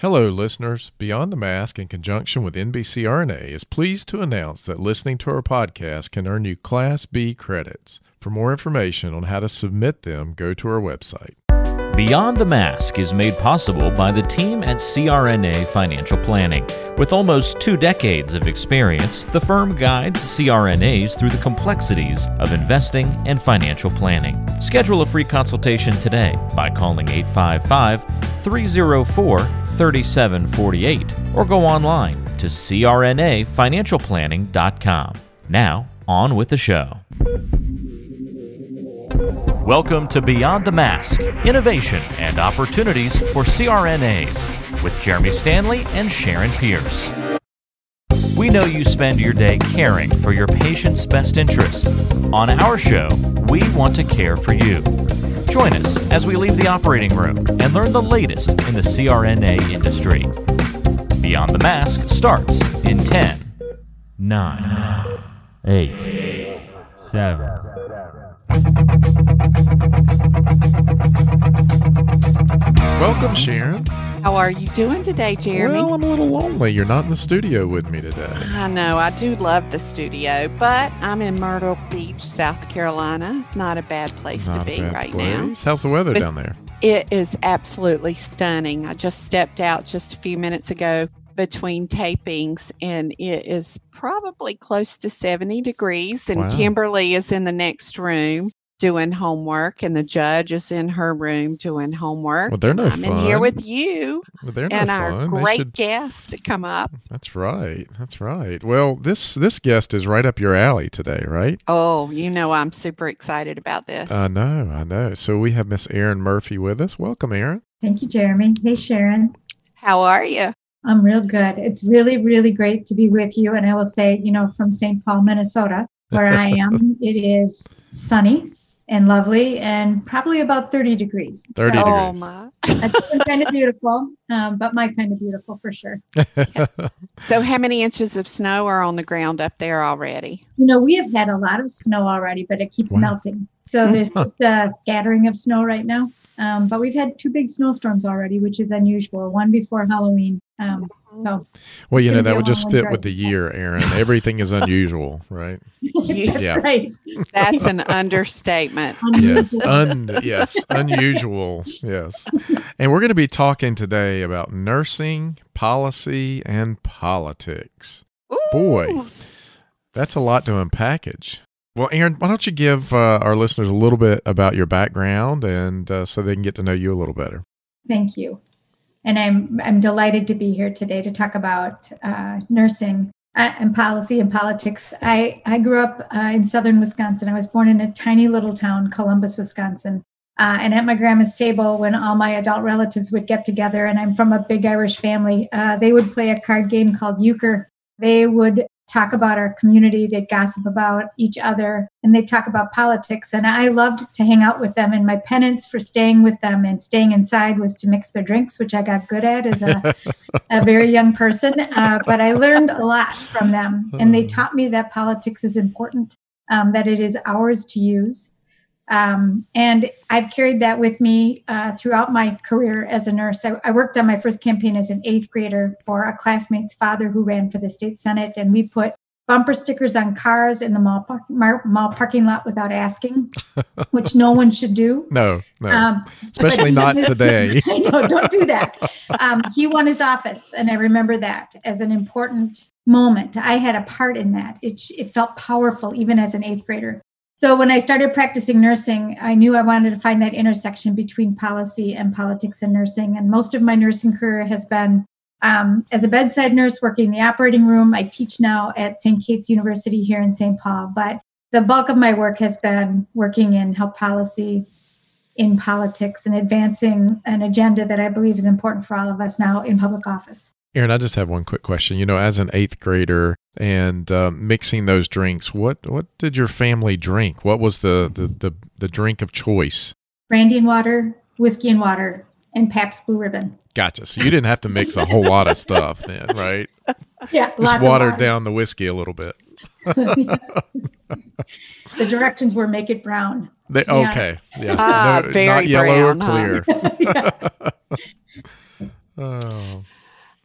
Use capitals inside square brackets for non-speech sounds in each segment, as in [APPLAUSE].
Hello, listeners. Beyond the Mask, in conjunction with NBCRNA, is pleased to announce that listening to our podcast can earn you Class B credits. For more information on how to submit them, go to our website. Beyond the Mask is made possible by the team at CRNA Financial Planning. With almost two decades of experience, the firm guides CRNAs through the complexities of investing and financial planning. Schedule a free consultation today by calling 855 304 3748 or go online to crnafinancialplanning.com. Now, on with the show. Welcome to Beyond the Mask Innovation and Opportunities for CRNAs with Jeremy Stanley and Sharon Pierce. We know you spend your day caring for your patient's best interests. On our show, we want to care for you. Join us as we leave the operating room and learn the latest in the CRNA industry. Beyond the Mask starts in 10, 9, 8, 7. Welcome, Sharon. How are you doing today, Jeremy? Well, I'm a little lonely. You're not in the studio with me today. I know, I do love the studio, but I'm in Myrtle Beach, South Carolina. Not a bad place Not to be right place. How's the weather But- down there? It is absolutely stunning. I just stepped out just a few minutes ago between tapings, and it is probably close to 70 degrees. And Wow. Kimberly is in the next room doing homework, and the judge is in her room doing homework. Well, they're no I'm in here with you Well, they're no and our fun. Great should- guest to come up. That's right. That's right. Well, this this guest is right up your alley today, right? Oh, you know I'm super excited about this. I know. I know. So we have Miss Erin Murphy with us. Welcome, Erin. Thank you, Jeremy. Hey, Sharon. How are you? I'm real good. It's really, really great to be with you. And I will say, you know, from St. Paul, Minnesota, where I am, [LAUGHS] it is sunny and lovely and probably about 30 degrees. 30 so Oh degrees. my. that's kind of beautiful, um, but my kind of beautiful for sure. [LAUGHS] So how many inches of snow are on the ground up there already? You know, we have had a lot of snow already, but it keeps Wow. melting. So there's just a scattering of snow right now. Um, but we've had two big snowstorms already, which is unusual. One before Halloween. Um, so well, you know that would just fit winter, with the year, Erin. Everything is unusual, right? [LAUGHS] Yeah. right. That's an understatement. [LAUGHS] Yes, Unusual. un yes, unusual. Yes, and we're going to be talking today about nursing policy and politics. Boy. That's a lot to unpackage. Well, Erin, why don't you give uh, our listeners a little bit about your background, and uh, so they can get to know you a little better. Thank you. And I'm I'm delighted to be here today to talk about uh, nursing uh, and policy and politics. I I grew up uh, in southern Wisconsin. I was born in a tiny little town, Columbus, Wisconsin. Uh, and at my grandma's table, when all my adult relatives would get together, and I'm from a big Irish family, uh, they would play a card game called euchre. They would talk about our community, they'd gossip about each other, and they'd talk about politics. And I loved to hang out with them. And my penance for staying with them and staying inside was to mix their drinks, which I got good at as a, [LAUGHS] a very young person. Uh, but I learned a lot from them. And they taught me that politics is important, um, that it is ours to use. Um, and I've carried that with me uh, throughout my career as a nurse. I, I worked on my first campaign as an eighth grader for a classmate's father who ran for the state senate, and we put bumper stickers on cars in the mall, park, mall parking lot without asking, [LAUGHS] which no one should do. No, no, Um, especially not [LAUGHS] today. [LAUGHS] I know, don't do that. Um, he won his office, and I remember that as an important moment. I had a part in that. It, it felt powerful, even as an eighth grader. So when I started practicing nursing, I knew I wanted to find that intersection between policy and politics and nursing. And most of my nursing career has been um, as a bedside nurse working in the operating room. I teach now at St. Kate's University here in St. Paul, but the bulk of my work has been working in health policy, in politics, and advancing an agenda that I believe is important for all of us now in public office. Erin, I just have one quick question. You know, as an eighth grader and um, mixing those drinks, what what did your family drink? What was the the the, the drink of choice? Brandy and water, whiskey and water, and Pabst Blue Ribbon. Gotcha. So you didn't have to mix a whole [LAUGHS] lot of stuff, then, right? Yeah, Just lots of watered water. down the whiskey a little bit. [LAUGHS] The directions were make it brown. They, okay, yeah, Ah, No, very not yellow brown, or clear. Oh. [LAUGHS]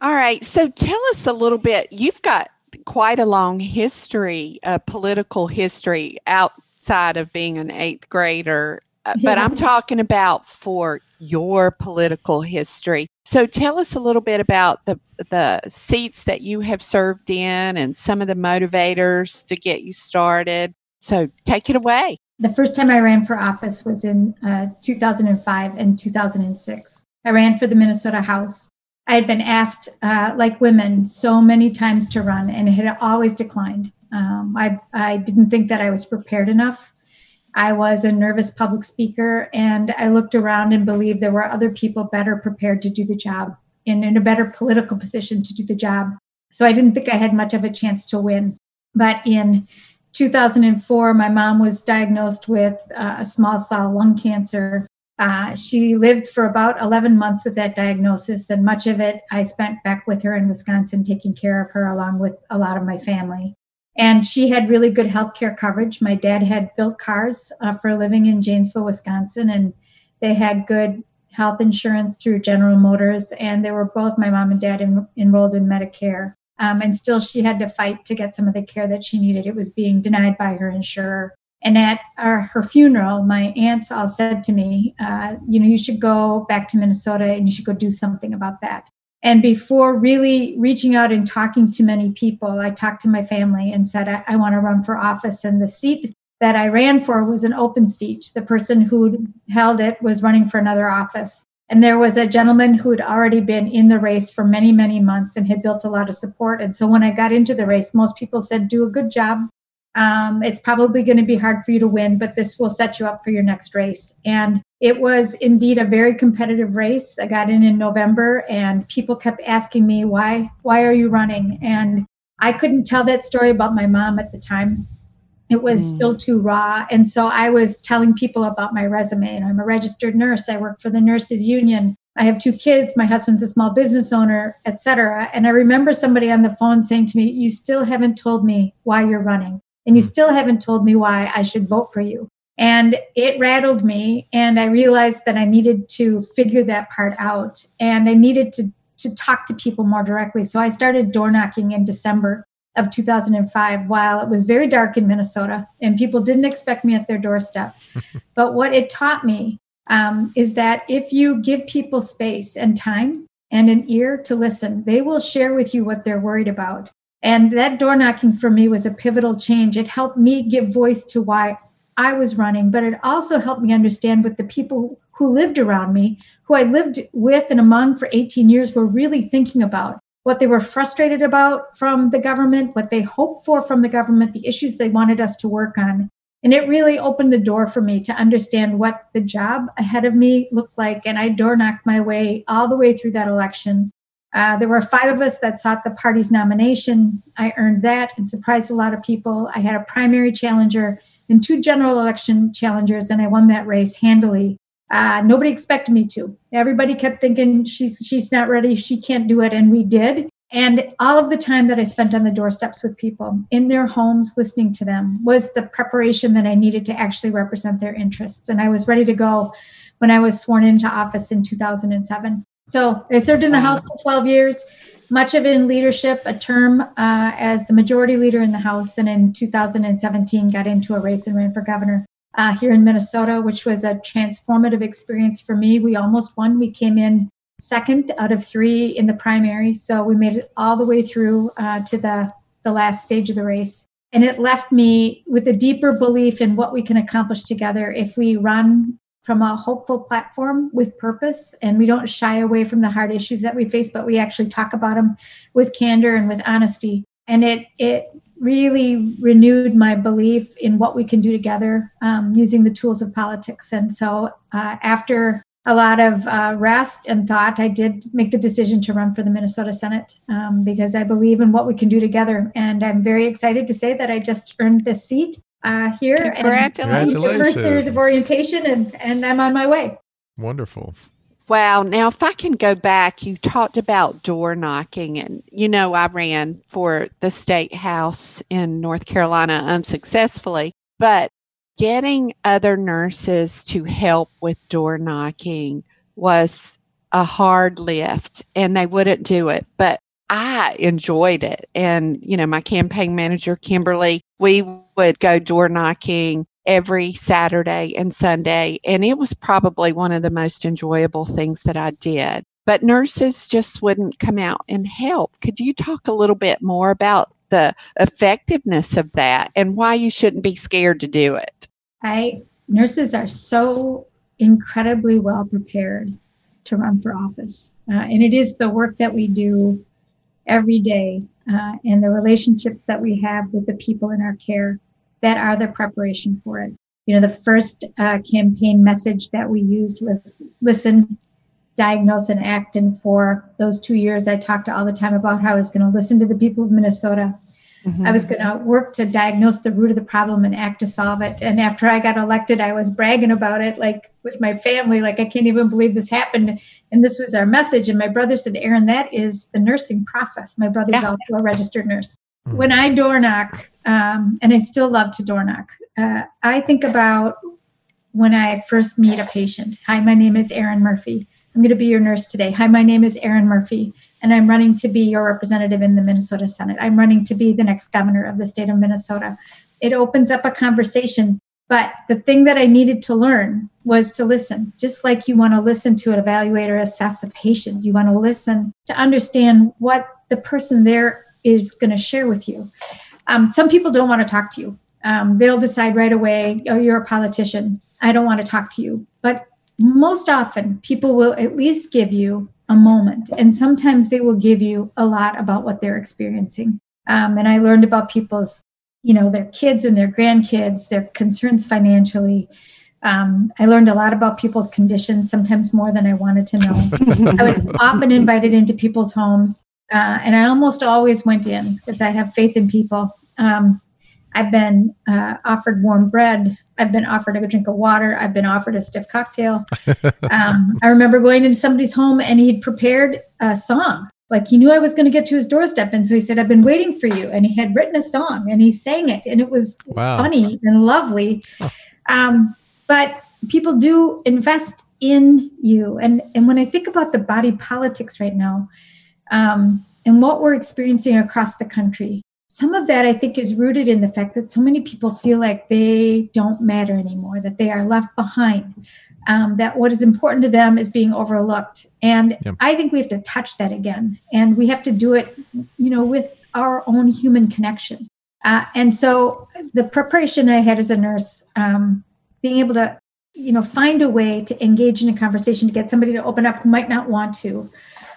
All right. So tell us a little bit. You've got quite a long history, a political history outside of being an eighth grader. Uh, But Yeah. I'm talking about for your political history. So tell us a little bit about the the seats that you have served in and some of the motivators to get you started. So take it away. The first time I ran for office was in uh, 2005 and 2006. I ran for the Minnesota House. I had been asked, uh, like women, so many times to run and had always declined. Um, I, I didn't think that I was prepared enough. I was a nervous public speaker, and I looked around and believed there were other people better prepared to do the job and in a better political position to do the job. So I didn't think I had much of a chance to win. But in 2004, my mom was diagnosed with uh, a small cell lung cancer. Uh, she lived for about 11 months with that diagnosis, and much of it I spent back with her in Wisconsin taking care of her along with a lot of my family. And she had really good health care coverage. My dad had built cars uh, for a living in Janesville, Wisconsin, and they had good health insurance through General Motors. And they were both, my mom and dad, en- enrolled in Medicare. Um, and still, she had to fight to get some of the care that she needed. It was being denied by her insurer. And at our, her funeral, my aunts all said to me, uh, you know, you should go back to Minnesota and you should go do something about that. And before really reaching out and talking to many people, I talked to my family and said, I, I want to run for office. And the seat that I ran for was an open seat. The person who held it was running for another office. And there was a gentleman who had already been in the race for many, many months and had built a lot of support. And so when I got into the race, most people said, Do a good job. Um, it's probably going to be hard for you to win, but this will set you up for your next race. And it was indeed a very competitive race. I got in in November, and people kept asking me, "Why? Why are you running?" And I couldn't tell that story about my mom at the time. It was Mm. still too raw, and so I was telling people about my resume. And I'm a registered nurse. I work for the nurses union. I have two kids. My husband's a small business owner, etc. And I remember somebody on the phone saying to me, "You still haven't told me why you're running." And you Hmm. still haven't told me why I should vote for you. And it rattled me. And I realized that I needed to figure that part out and I needed to, to talk to people more directly. So I started door knocking in December of 2005 while it was very dark in Minnesota and people didn't expect me at their doorstep. [LAUGHS] but what it taught me um, is that if you give people space and time and an ear to listen, they will share with you what they're worried about. And that door knocking for me was a pivotal change. It helped me give voice to why I was running, but it also helped me understand what the people who lived around me, who I lived with and among for 18 years, were really thinking about. What they were frustrated about from the government, what they hoped for from the government, the issues they wanted us to work on. And it really opened the door for me to understand what the job ahead of me looked like. And I door knocked my way all the way through that election. Uh, there were five of us that sought the party's nomination. I earned that and surprised a lot of people. I had a primary challenger and two general election challengers, and I won that race handily. Uh, nobody expected me to. Everybody kept thinking she's she's not ready, she can't do it, and we did. And all of the time that I spent on the doorsteps with people in their homes, listening to them, was the preparation that I needed to actually represent their interests. And I was ready to go when I was sworn into office in 2007. So I served in the House for 12 years, much of it in leadership, a term uh, as the majority leader in the House, and in 2017 got into a race and ran for governor uh, here in Minnesota, which was a transformative experience for me. We almost won. We came in second out of three in the primary, so we made it all the way through uh, to the the last stage of the race. And it left me with a deeper belief in what we can accomplish together if we run from a hopeful platform with purpose and we don't shy away from the hard issues that we face but we actually talk about them with candor and with honesty. And it it really renewed my belief in what we can do together um, using the tools of politics. And so uh, after a lot of uh, rest and thought i did make the decision to run for the minnesota senate um, because i believe in what we can do together. And i'm very excited to say that i just earned this seat uh, here and Congratulations. the first series of orientation and, and I'm on my way. Wonderful. Wow. Now, if I can go back, you talked about door knocking, and you know, I ran for the state house in North Carolina unsuccessfully, but getting other nurses to help with door knocking was a hard lift and they wouldn't do it. But I enjoyed it. And, you know, my campaign manager, Kimberly, we would go door knocking every Saturday and Sunday. And it was probably one of the most enjoyable things that I did. But nurses just wouldn't come out and help. Could you talk a little bit more about the effectiveness of that and why you shouldn't be scared to do it? I nurses are so incredibly well prepared to run for office. Uh, and it is the work that we do every day uh, and the relationships that we have with the people in our care that are the preparation for it. You know, the first uh, campaign message that we used was listen, diagnose, and act. And for those two years, I talked all the time about how I was going to listen to the people of Minnesota Mm-hmm. I was going to work to diagnose the root of the problem and act to solve it. And after I got elected, I was bragging about it, like with my family, like I can't even believe this happened. And this was our message. And my brother said, Erin, that is the nursing process. My brother's yeah. also a registered nurse. Mm-hmm. When I door knock, um, and I still love to door knock, uh, I think about when I first meet a patient. Hi, my name is Erin Murphy. I'm going to be your nurse today. Hi, my name is Erin Murphy and I'm running to be your representative in the Minnesota Senate. I'm running to be the next governor of the state of Minnesota. It opens up a conversation. But the thing that I needed to learn was to listen, just like you want to listen to an evaluator assess a patient. You want to listen to understand what the person there is going to share with you. Um, some people don't want to talk to you. Um, they'll decide right away, oh, you're a politician. I don't want to talk to you. But most often, people will at least give you a moment. And sometimes they will give you a lot about what they're experiencing. Um, and I learned about people's, you know, their kids and their grandkids, their concerns financially. Um, I learned a lot about people's conditions, sometimes more than I wanted to know. [LAUGHS] I was often invited into people's homes, uh, and I almost always went in because I have faith in people. Um, I've been uh, offered warm bread. I've been offered a drink of water. I've been offered a stiff cocktail. [LAUGHS] Um, I remember going into somebody's home and he'd prepared a song. Like he knew I was going to get to his doorstep. And so he said, I've been waiting for you. And he had written a song and he sang it. And it was wow. funny and lovely. Um, but people do invest in you. And, and when I think about the body politics right now um, and what we're experiencing across the country, some of that I think is rooted in the fact that so many people feel like they don't matter anymore, that they are left behind, um, that what is important to them is being overlooked. And yep. I think we have to touch that again. And we have to do it, you know, with our own human connection. Uh, and so the preparation I had as a nurse, um, being able to, you know, find a way to engage in a conversation, to get somebody to open up who might not want to,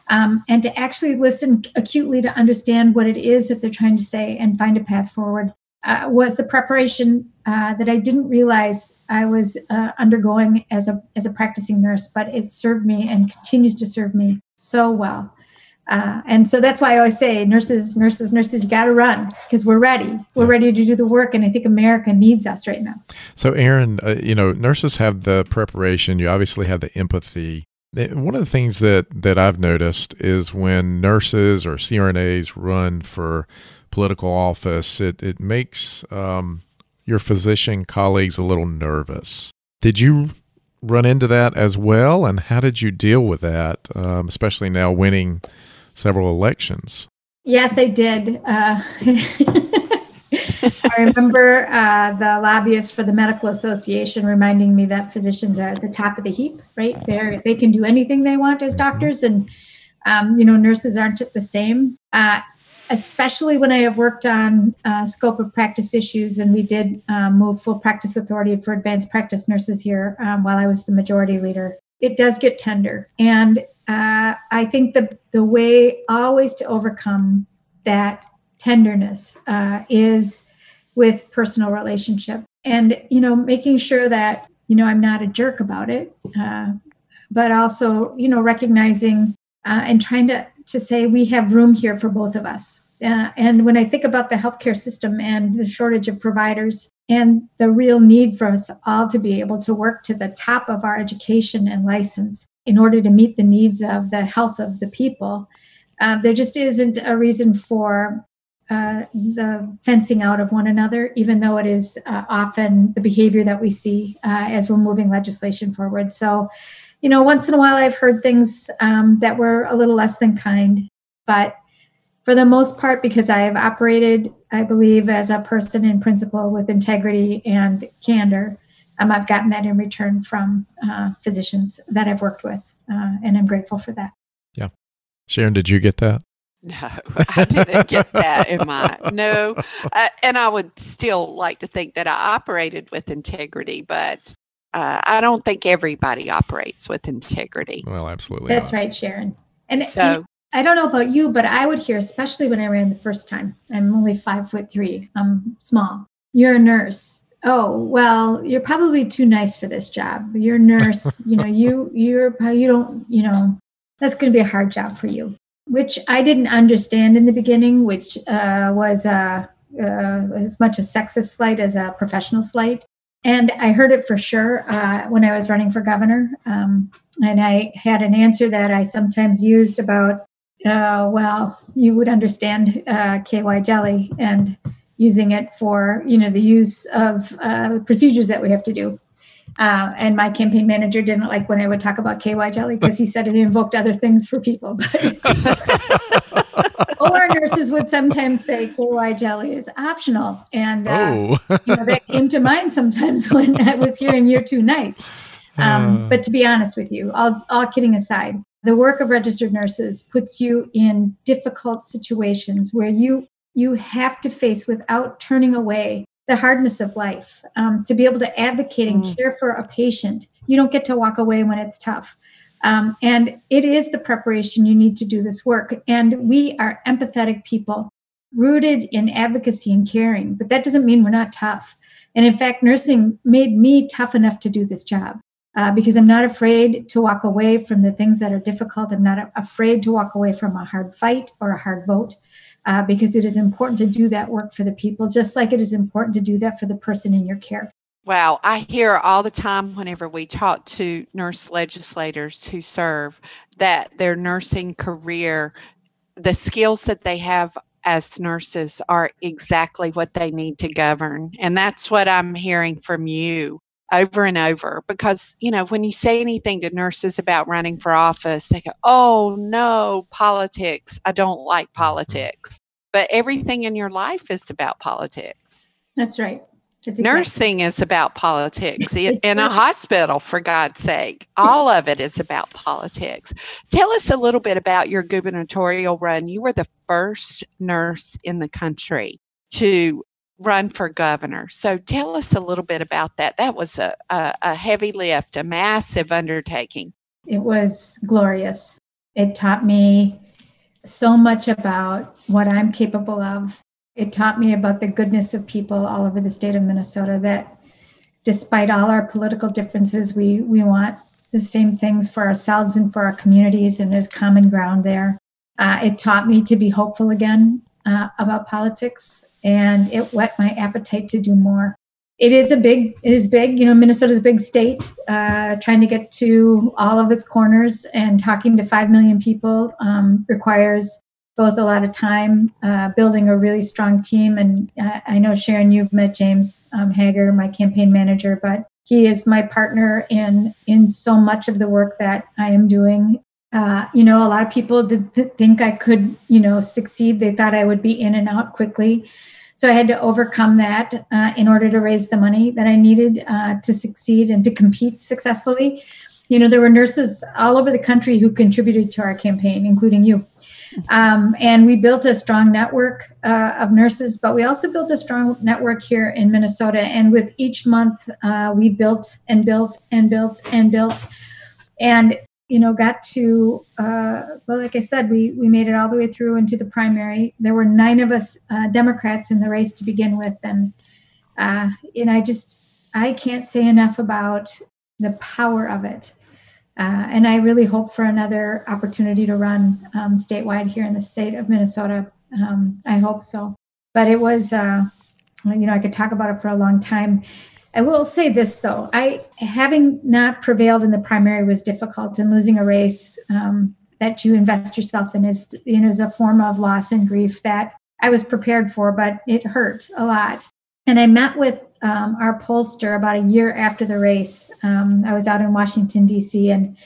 um, and to actually listen acutely to understand what it is that they're trying to say and find a path forward uh, was the preparation uh, that I didn't realize I was uh, undergoing as a as a practicing nurse, but it served me and continues to serve me so well. Uh, and so that's why I always say, nurses, nurses, nurses, you got to run because we're ready. We're ready to do the work, and I think America needs us right now. So, Erin, uh, you know, nurses have the preparation. You obviously have the empathy. One of the things that, that I've noticed is when nurses or CRNAs run for political office, it, it makes um, your physician colleagues a little nervous. Did you run into that as well? And how did you deal with that, um, especially now winning several elections? Yes, I did. Uh, [LAUGHS] [LAUGHS] I remember uh, the lobbyist for the medical association reminding me that physicians are at the top of the heap, right? They they can do anything they want as mm-hmm. doctors, and um, you know nurses aren't at the same. Uh, especially when I have worked on uh, scope of practice issues, and we did um, move full practice authority for advanced practice nurses here um, while I was the majority leader. It does get tender, and uh, I think the the way always to overcome that tenderness uh, is with personal relationship and you know making sure that you know i'm not a jerk about it uh, but also you know recognizing uh, and trying to to say we have room here for both of us. Uh, and when i think about the healthcare system and the shortage of providers and the real need for us all to be able to work to the top of our education and license in order to meet the needs of the health of the people uh, there just isn't a reason for uh, the fencing out of one another, even though it is uh, often the behavior that we see uh, as we're moving legislation forward. So, you know, once in a while I've heard things um, that were a little less than kind, but for the most part, because I have operated, I believe, as a person in principle with integrity and candor, um, I've gotten that in return from uh, physicians that I've worked with, uh, and I'm grateful for that. Yeah, Sharon, did you get that? No, [LAUGHS] I didn't get that in my no, uh, and I would still like to think that I operated with integrity, but uh, I don't think everybody operates with integrity. Well, absolutely. That's not. right, Sharon. And So and I don't know about you, but I would hear, especially when I ran the first time. I'm only five foot three. I'm small. You're a nurse. Oh well, you're probably too nice for this job. You're a nurse. [LAUGHS] you know, you you're you don't. You know, that's going to be a hard job for you. Which I didn't understand in the beginning, which uh, was uh, uh, as much a sexist slight as a professional slight. And I heard it for sure uh, when I was running for governor. Um, and I had an answer that I sometimes used about, uh, well, you would understand KY jelly and using it for, you know, the use of procedures that we have to do. Uh, and my campaign manager didn't like when I would talk about KY jelly because he said it invoked other things for people. [LAUGHS] or nurses would sometimes say KY jelly is optional. And uh, Oh, you know, that came to mind sometimes [LAUGHS] when I was hearing you're too nice. Um, but to be honest with you, all, all kidding aside, the work of registered nurses puts you in difficult situations where you you have to face without turning away the hardness of life. Um, to be able to advocate and Mm. care for a patient, you don't get to walk away when it's tough. Um, and it is the preparation you need to do this work. And we are empathetic people rooted in advocacy and caring, but that doesn't mean we're not tough. And in fact, nursing made me tough enough to do this job uh, because I'm not afraid to walk away from the things that are difficult. I'm not afraid to walk away from a hard fight or a hard vote uh, because it is important to do that work for the people, just like it is important to do that for the person in your care. Wow, I hear all the time whenever we talk to nurse legislators who serve that their nursing career, the skills that they have as nurses are exactly what they need to govern. And that's what I'm hearing from you over and over because, you know, when you say anything to nurses about running for office, they go, oh no, politics. I don't like politics. But everything in your life is about politics That's right. That's exactly- nursing is about politics [LAUGHS] in a hospital for god's sake all of it is about politics tell us a little bit about your gubernatorial run you were the first nurse in the country to run for governor so tell us a little bit about that that was a, a, a heavy lift a massive undertaking It was glorious. It taught me so much about what I'm capable of. It taught me about the goodness of people all over the state of Minnesota that despite all our political differences, we, we want the same things for ourselves and for our communities, and there's common ground there. Uh, it taught me to be hopeful again uh, about politics, and it whet my appetite to do more. It is a big it is big you know minnesota's a big state uh, trying to get to all of its corners and talking to 5 million people um, requires both a lot of time uh, building a really strong team. And uh, i know sharon you've met james um, hager my campaign manager but he is my partner in in so much of the work that i am doing uh, you know a lot of people did th- think i could you know succeed they thought i would be in and out quickly so I had to overcome that uh, in order to raise the money that I needed uh, to succeed and to compete successfully. You know, there were nurses all over the country who contributed to our campaign, including you. Um, and we built a strong network uh, of nurses, but we also built a strong network here in Minnesota. And with each month, uh, we built and built and built and built. And you know, got to, uh, well, like I said, we, we made it all the way through into the primary. There were nine of us uh, Democrats in the race to begin with. And, uh, and I just, I can't say enough about the power of it. Uh, and I really hope for another opportunity to run um, statewide here in the state of Minnesota. Um, I hope so. But it was, uh, you know, I could talk about it for a long time. I will say this though, I having not prevailed in the primary was difficult, and losing a race um, that you invest yourself in is you know is a form of loss and grief that I was prepared for, but it hurt a lot. And I met with um, our pollster about a year after the race. Um, I was out in Washington, D.C., and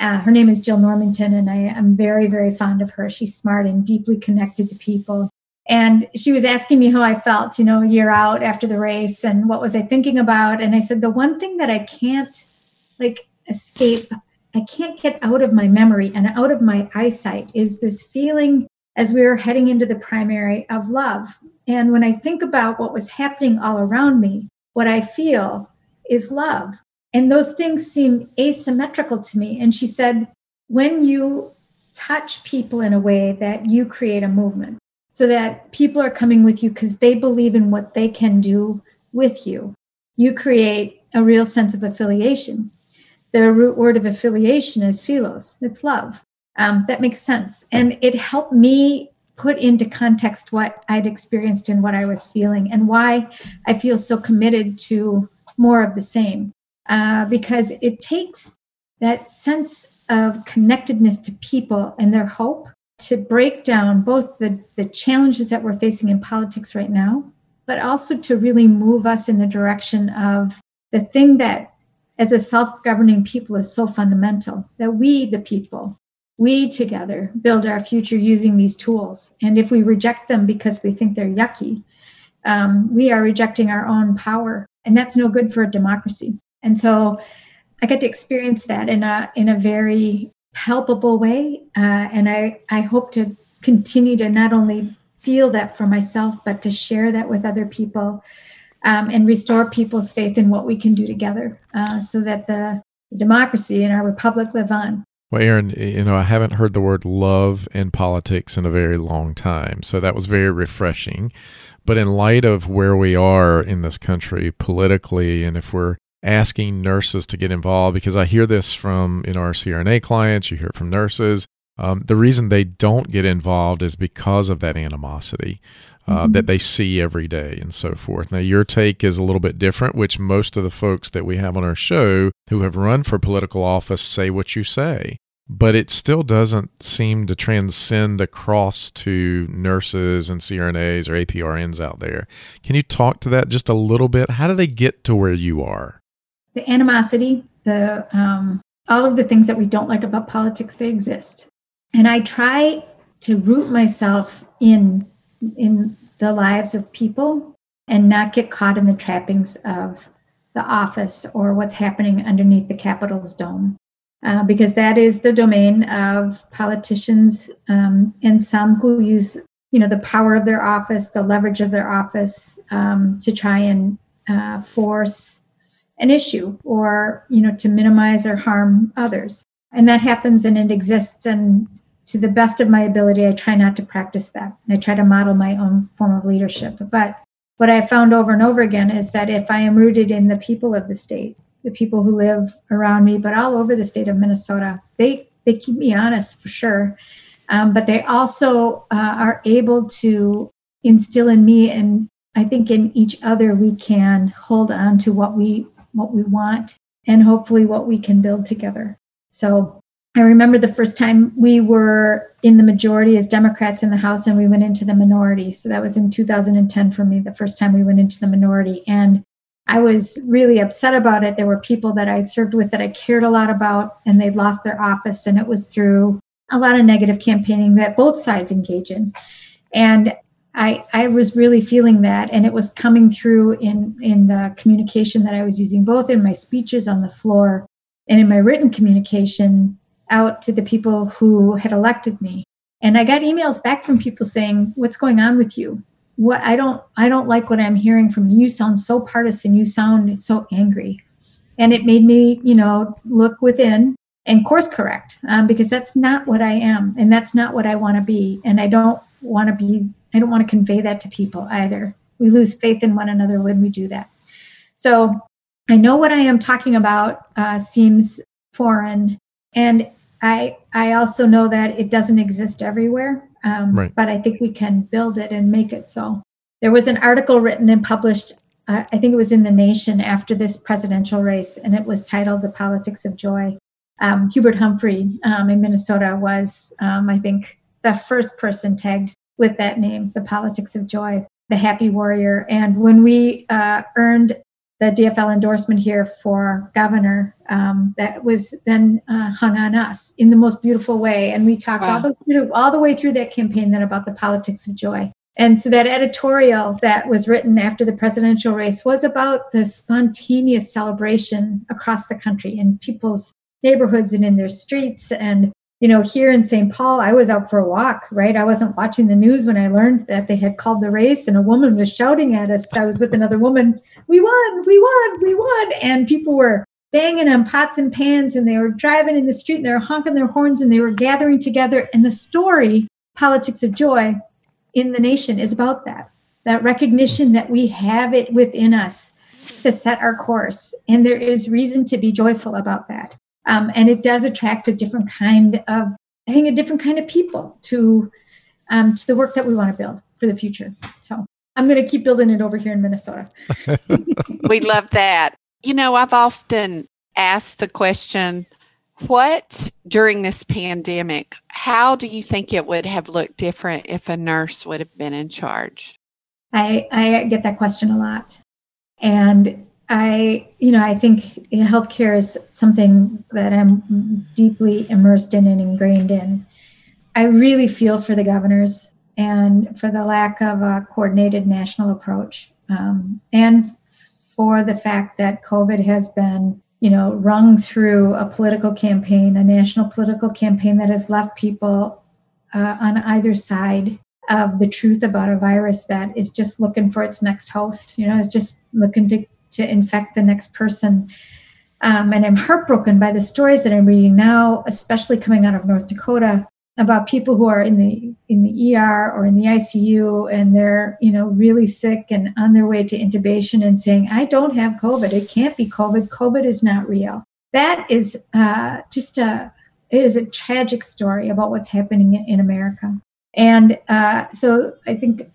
uh, her name is Jill Normington, and I am very, very fond of her. She's smart and deeply connected to people. And she was asking me how I felt, you know, a year out after the race and what was I thinking about. And I said, the one thing that I can't like escape, I can't get out of my memory and out of my eyesight is this feeling as we were heading into the primary of love. And when I think about what was happening all around me, what I feel is love. And those things seem asymmetrical to me. And she said, when you touch people in a way that you create a movement, so that people are coming with you because they believe in what they can do with you, you create a real sense of affiliation. The root word of affiliation is philos, it's love. Um, that makes sense. And it helped me put into context what I'd experienced and what I was feeling and why I feel so committed to more of the same. Uh, because it takes that sense of connectedness to people and their hope to break down both the, the challenges that we're facing in politics right now, but also to really move us in the direction of the thing that, as a self governing people, is so fundamental that we, the people, we together build our future using these tools. And if we reject them because we think they're yucky, um, we are rejecting our own power. And that's no good for a democracy. And so I got to experience that in a in a very palpable way, uh, and I I hope to continue to not only feel that for myself, but to share that with other people, um, and restore people's faith in what we can do together, uh, so that the democracy and our republic live on. Well, Erin, you know, I haven't heard the word love in politics in a very long time. So that was very refreshing. But in light of where we are in this country politically, and if we're asking nurses to get involved, because I hear this from you know, our CRNA clients, you hear it from nurses. Um, the reason they don't get involved is because of that animosity. Uh, mm-hmm. that they see every day and so forth. Now, your take is a little bit different, which most of the folks that we have on our show who have run for political office say what you say but it still doesn't seem to transcend across to nurses and CRNAs or APRNs out there. Can you talk to that just a little bit? How do they get to where you are? The animosity, the um, all of the things that we don't like about politics, they exist, and I try to root myself in in the lives of people and not get caught in the trappings of the office or what's happening underneath the Capitol's dome uh, because that is the domain of politicians um, and some who use you know the power of their office the leverage of their office um, to try and uh, force an issue or you know to minimize or harm others. And that happens and it exists. And to the best of my ability i try not to practice that. I try to model my own form of leadership. But what i found over and over again is that if i am rooted in the people of the state the people who live around me, but all over the state of Minnesota. They they keep me honest for sure, um, but they also uh, are able to instill in me, and I think in each other, we can hold on to what we what we want, and hopefully what we can build together. So I remember the first time we were in the majority as Democrats in the House and we went into the minority. So that was in 2010 for me, the first time we went into the minority. And I was really upset about it. There were people that I'd served with that I cared a lot about, and they'd lost their office. And it was through a lot of negative campaigning that both sides engage in. And I, I was really feeling that, and it was coming through in, in the communication that I was using, both in my speeches on the floor and in my written communication out to the people who had elected me. And I got emails back from people saying, What's going on with you? what I don't I don't like what I'm hearing from you. You sound so partisan. You sound so angry, and it made me you know look within and course correct um, because that's not what I am, and that's not what I want to be, and I don't want to be. I don't want to convey that to people either. We lose faith in one another when we do that. So I know what I am talking about uh, seems foreign, and I I also know that it doesn't exist everywhere. Um, right. But I think we can build it and make it so. There was an article written and published, uh, I think it was in The Nation after this presidential race, and it was titled The Politics of Joy. Um, Hubert Humphrey um, in Minnesota was, um, I think, the first person tagged with that name, The Politics of Joy, the Happy Warrior. And when we uh, earned the DFL endorsement here for governor um, that was then uh, hung on us in the most beautiful way. And we talked wow. all, the, all the way through that campaign then about the politics of joy. And so that editorial that was written after the presidential race was about the spontaneous celebration across the country in people's neighborhoods and in their streets. And, you know, here in St. Paul, I was out for a walk, right? I wasn't watching the news when I learned that they had called the race and a woman was shouting at us. I was with another woman, we won, we won, we won. And people were banging on pots and pans and they were driving in the street and they were honking their horns and they were gathering together. And the story, Politics of Joy, in the nation is about that that recognition that we have it within us to set our course and there is reason to be joyful about that um, and it does attract a different kind of i think a different kind of people to um, to the work that we want to build for the future so i'm going to keep building it over here in minnesota [LAUGHS] we love that you know i've often asked the question what during this pandemic, how do you think it would have looked different if a nurse would have been in charge? I, I get that question a lot. And I, you know, I think healthcare is something that I'm deeply immersed in and ingrained in. I really feel for the governors and for the lack of a coordinated national approach, um, and for the fact that COVID has been you know, rung through a political campaign, a national political campaign that has left people uh, on either side of the truth about a virus that is just looking for its next host, you know, is just looking to, to infect the next person. Um, and I'm heartbroken by the stories that I'm reading now, especially coming out of North Dakota, about people who are in the in the ER or in the ICU and they're you know really sick and on their way to intubation and saying I don't have COVID. It can't be COVID. COVID is not real. That is uh, just a it is a tragic story about what's happening in, America. And uh, so I think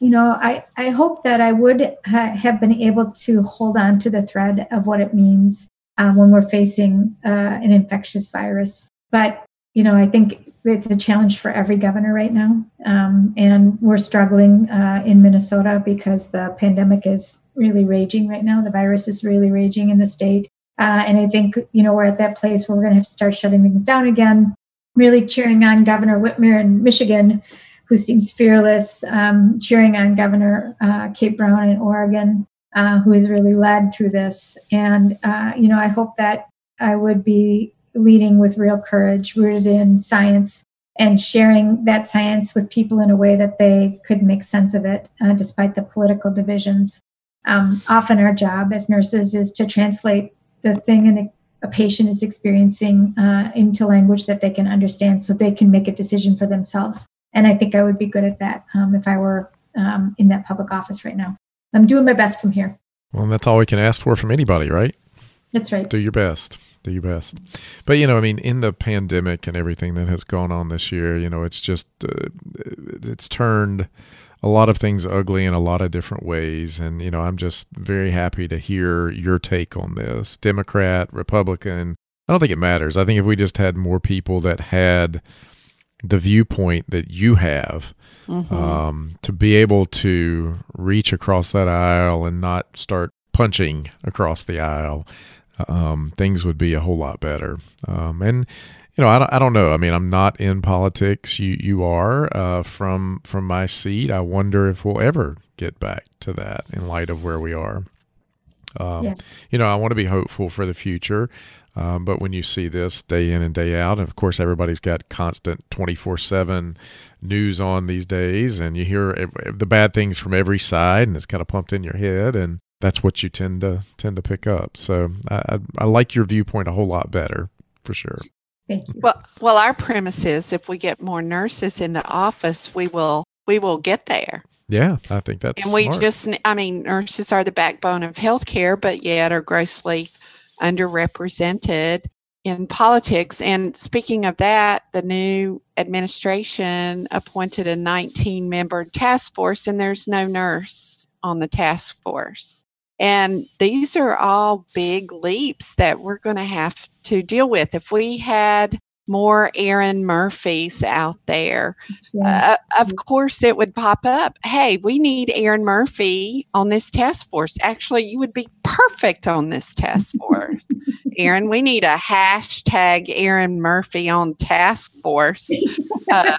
you know I I hope that I would ha- have been able to hold on to the thread of what it means uh, when we're facing uh, an infectious virus but you know I think it's a challenge for every governor right now. Um, and we're struggling uh, in Minnesota because the pandemic is really raging right now. The virus is really raging in the state. Uh, and I think, you know, we're at that place where we're going to have to start shutting things down again. Really cheering on Governor Whitmer in Michigan, who seems fearless, um, cheering on Governor uh, Kate Brown in Oregon, uh, who has really led through this. And, uh, you know, I hope that I would be leading with real courage, rooted in science, and sharing that science with people in a way that they could make sense of it, uh, despite the political divisions. Um, often, our job as nurses is to translate the thing a, a patient is experiencing uh, into language that they can understand so they can make a decision for themselves. And I think I would be good at that um, if I were um, in that public office right now. I'm doing my best from here. Well, and that's all we can ask for from anybody, right? That's right. Do your best do your best. But you know, I mean, in the pandemic and everything that has gone on this year, you know, it's just uh, it's turned a lot of things ugly in a lot of different ways. And you know, I'm just very happy to hear your take on this, Democrat, Republican. I don't think it matters. I think if we just had more people that had the viewpoint that you have. Mm-hmm. Um, to be able to reach across that aisle and not start punching across the aisle um, things would be a whole lot better. Um, and you know, I don't, I don't know. I mean, I'm not in politics. You you are uh, from from my seat. I wonder if we'll ever get back to that in light of where we are. Um, yeah. You know, I want to be hopeful for the future. Um, but when you see this day in and day out, and of course, everybody's got constant 24 7 news on these days, and you hear the bad things from every side, and it's kind of pumped in your head. And that's what you tend to tend to pick up. So I, I like your viewpoint a whole lot better for sure. Thank you. Well, well, our premise is if we get more nurses in the office, we will we will get there. Yeah, I think that's and we smart. just I mean nurses are the backbone of healthcare, but yet are grossly underrepresented in politics. And speaking of that, the new administration appointed a 19 member task force, and there's no nurse on the task force. And these are all big leaps that we're going to have to deal with. If we had more Erin Murphys out there, right. uh, of course it would pop up. Hey, we need Erin Murphy on this task force. Actually, you would be perfect on this task force. [LAUGHS] Erin, we need a hashtag Erin Murphy on task force uh,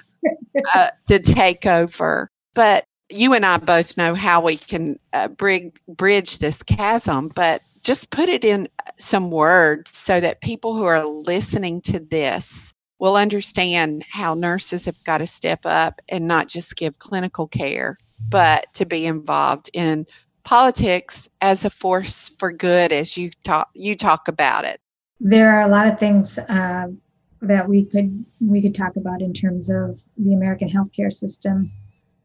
uh, to take over. But you and I both know how we can uh, bridge this chasm, but just put it in some words so that people who are listening to this will understand how nurses have got to step up and not just give clinical care, but to be involved in politics as a force for good as you talk you talk about it. There are a lot of things uh, that we could we could talk about in terms of the american healthcare system.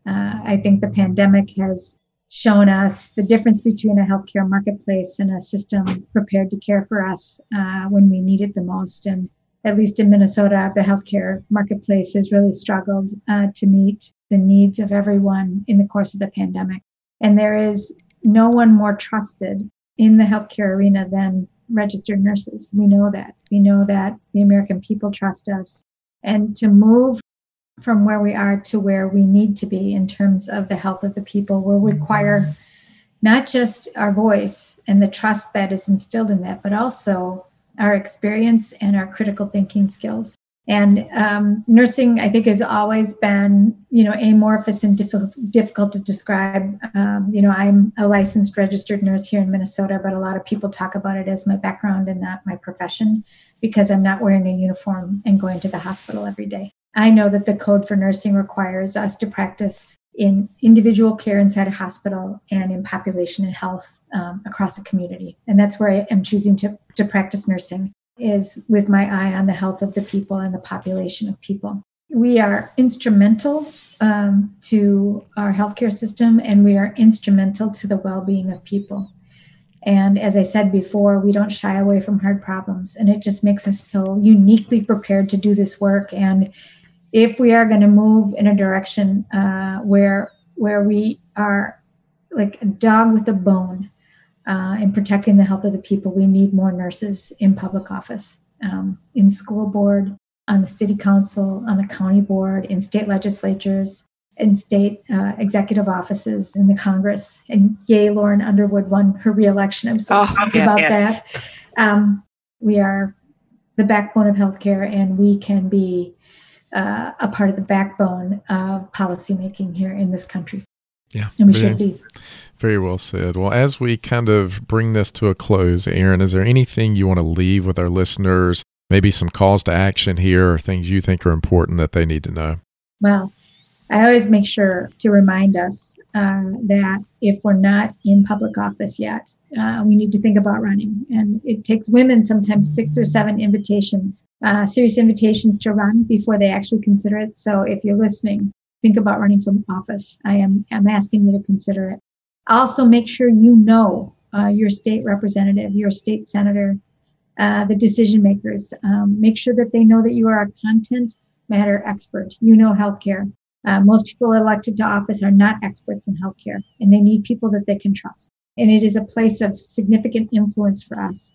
Uh, i think the pandemic has shown us the difference between a healthcare marketplace and a system prepared to care for us uh, when we need it the most. And at least in Minnesota, the healthcare marketplace has really struggled uh, to meet the needs of everyone in the course of the pandemic. And there is no one more trusted in the healthcare arena than registered nurses. We know that. We know that the American people trust us. And to move from where we are to where we need to be in terms of the health of the people will require not just our voice and the trust that is instilled in that, but also our experience and our critical thinking skills. And um, nursing, I think, has always been, you know, amorphous and difficult, difficult to describe. Um, you know, I'm a licensed registered nurse here in Minnesota, but a lot of people talk about it as my background and not my profession because I'm not wearing a uniform and going to the hospital every day. I know that the code for nursing requires us to practice in individual care inside a hospital and in population and health um, across a community. And that's where I am choosing to, to practice nursing is with my eye on the health of the people and the population of people. We are instrumental um, to our healthcare system and we are instrumental to the well-being of people. And as I said before, we don't shy away from hard problems. And it just makes us so uniquely prepared to do this work. And if we are going to move in a direction uh, where where we are like a dog with a bone uh, in protecting the health of the people, we need more nurses in public office, um, in school board, on the city council, on the county board, in state legislatures, in state uh, executive offices, in the Congress. And yay, Lauren Underwood won her reelection. I'm so oh, happy yeah, about yeah. that. Um, we are the backbone of healthcare, and we can be uh, a part of the backbone of policymaking here in this country. Yeah. And we very, should be. Very well said. Well, as we kind of bring this to a close, Erin, is there anything you want to leave with our listeners? Maybe some calls to action here or things you think are important that they need to know? Well, I always make sure to remind us uh, that if we're not in public office yet, uh, we need to think about running. And it takes women sometimes six or seven invitations, uh, serious invitations to run before they actually consider it. So if you're listening, think about running for office. I am I'm asking you to consider it. Also, make sure you know uh, your state representative, your state senator, uh, the decision makers. Um, make sure that they know that you are a content matter expert. You know healthcare. Uh, most people elected to office are not experts in healthcare, and they need people that they can trust. And it is a place of significant influence for us,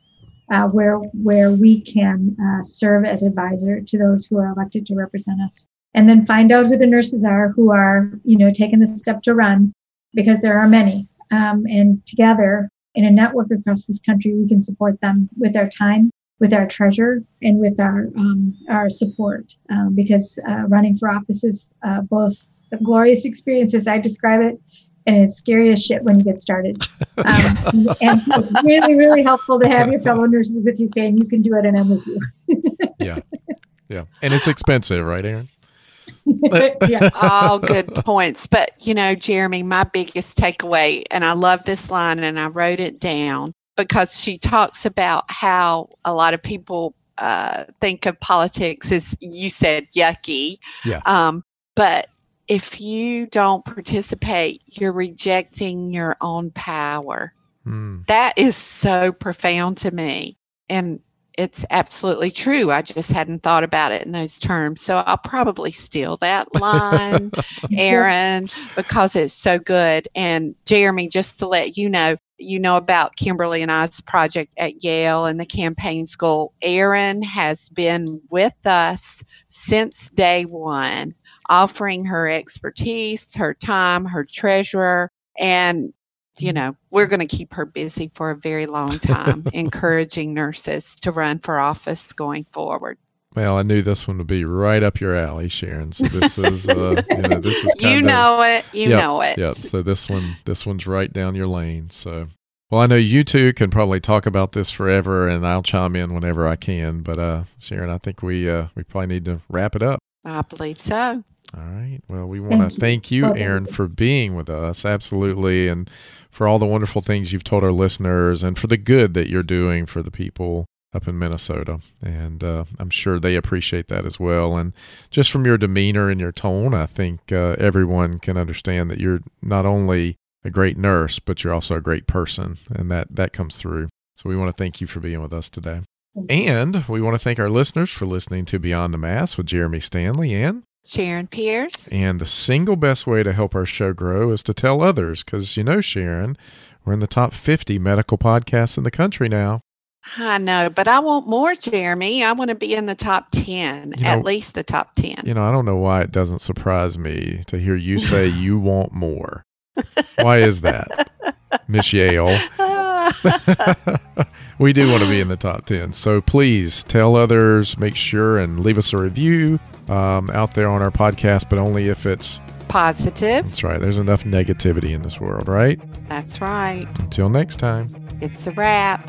uh, where where we can uh, serve as advisor to those who are elected to represent us, and then find out who the nurses are who are, you know, taking the step to run, because there are many. Um, and together, in a network across this country, we can support them with our time with our treasure and with our um, our support um, because uh, running for office is uh, both a glorious experience as I describe it and it's scary as shit when you get started. [LAUGHS] Um, and so it's really, really helpful to have your fellow nurses with you saying you can do it and I'm with you. [LAUGHS] yeah. Yeah. And it's expensive, right, Erin? [LAUGHS] yeah. All good points. But, you know, Jeremy, my biggest takeaway, and I love this line and I wrote it down because she talks about how a lot of people uh, think of politics as you said yucky. Yeah. Um, but if you don't participate, you're rejecting your own power. Mm. That is so profound to me. And it's absolutely true. I just hadn't thought about it in those terms. So I'll probably steal that [LAUGHS] line, Erin, because it's so good. And Jeremy, just to let you know, you know about Kimberly and I's project at Yale and the campaign school. Erin has been with us since day one, offering her expertise, her time, her treasure, and you know, we're going to keep her busy for a very long time, [LAUGHS] encouraging nurses to run for office going forward. Well, I knew this one would be right up your alley, Sharon. So this is, uh, you know, this is [LAUGHS] you know it, you yep, know it. Yep. So this one, this one's right down your lane. So, well, I know you two can probably talk about this forever, and I'll chime in whenever I can. But uh, Sharon, I think we uh, we probably need to wrap it up. I believe so. All right. Well, we want to thank you, Erin, for being with us. Absolutely. And for all the wonderful things you've told our listeners and for the good that you're doing for the people up in Minnesota. And uh, I'm sure they appreciate that as well. And just from your demeanor and your tone, I think uh, everyone can understand that you're not only a great nurse, but you're also a great person. And that, that comes through. So we want to thank you for being with us today. And we want to thank our listeners for listening to Beyond the Mask with Jeremy Stanley and Sharon Pierce. And the single best way to help our show grow is to tell others because, you know, Sharon, we're in the top 50 medical podcasts in the country now. I know, but I want more, Jeremy. I want to be in the top 10, you know, at least the top 10. You know, I don't know why it doesn't surprise me to hear you [LAUGHS] say you want more. Why is that, Miss Yale? [LAUGHS] we do want to be in the top 10. So please tell others, make sure and leave us a review um, out there on our podcast, but only if it's positive. That's right. There's enough negativity in this world, right? That's right. Until next time. It's a wrap.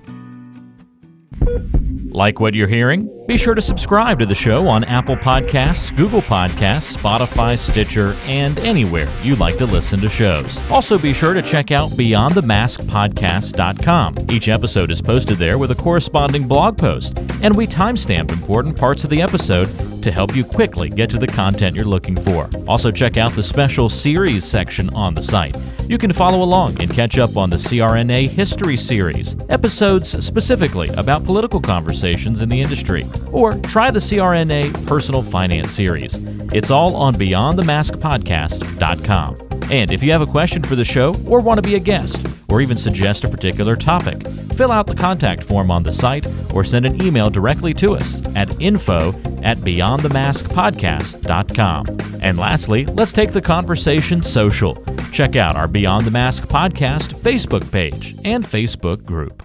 Like what you're hearing? Be sure to subscribe to the show on Apple Podcasts, Google Podcasts, Spotify, Stitcher, and anywhere you like to listen to shows. Also, be sure to check out BeyondTheMaskPodcast.com. Each episode is posted there with a corresponding blog post, and we timestamp important parts of the episode to help you quickly get to the content you're looking for. Also, check out the special series section on the site. You can follow along and catch up on the CRNA History Series, episodes specifically about political conversations in the industry, or try the CRNA Personal Finance Series. It's all on BeyondTheMaskPodcast.com. And if you have a question for the show or want to be a guest, or even suggest a particular topic, fill out the contact form on the site or send an email directly to us at info at beyondthemaskpodcast.com. And lastly, let's take the conversation social. Check out our Beyond the Mask podcast Facebook page and Facebook group.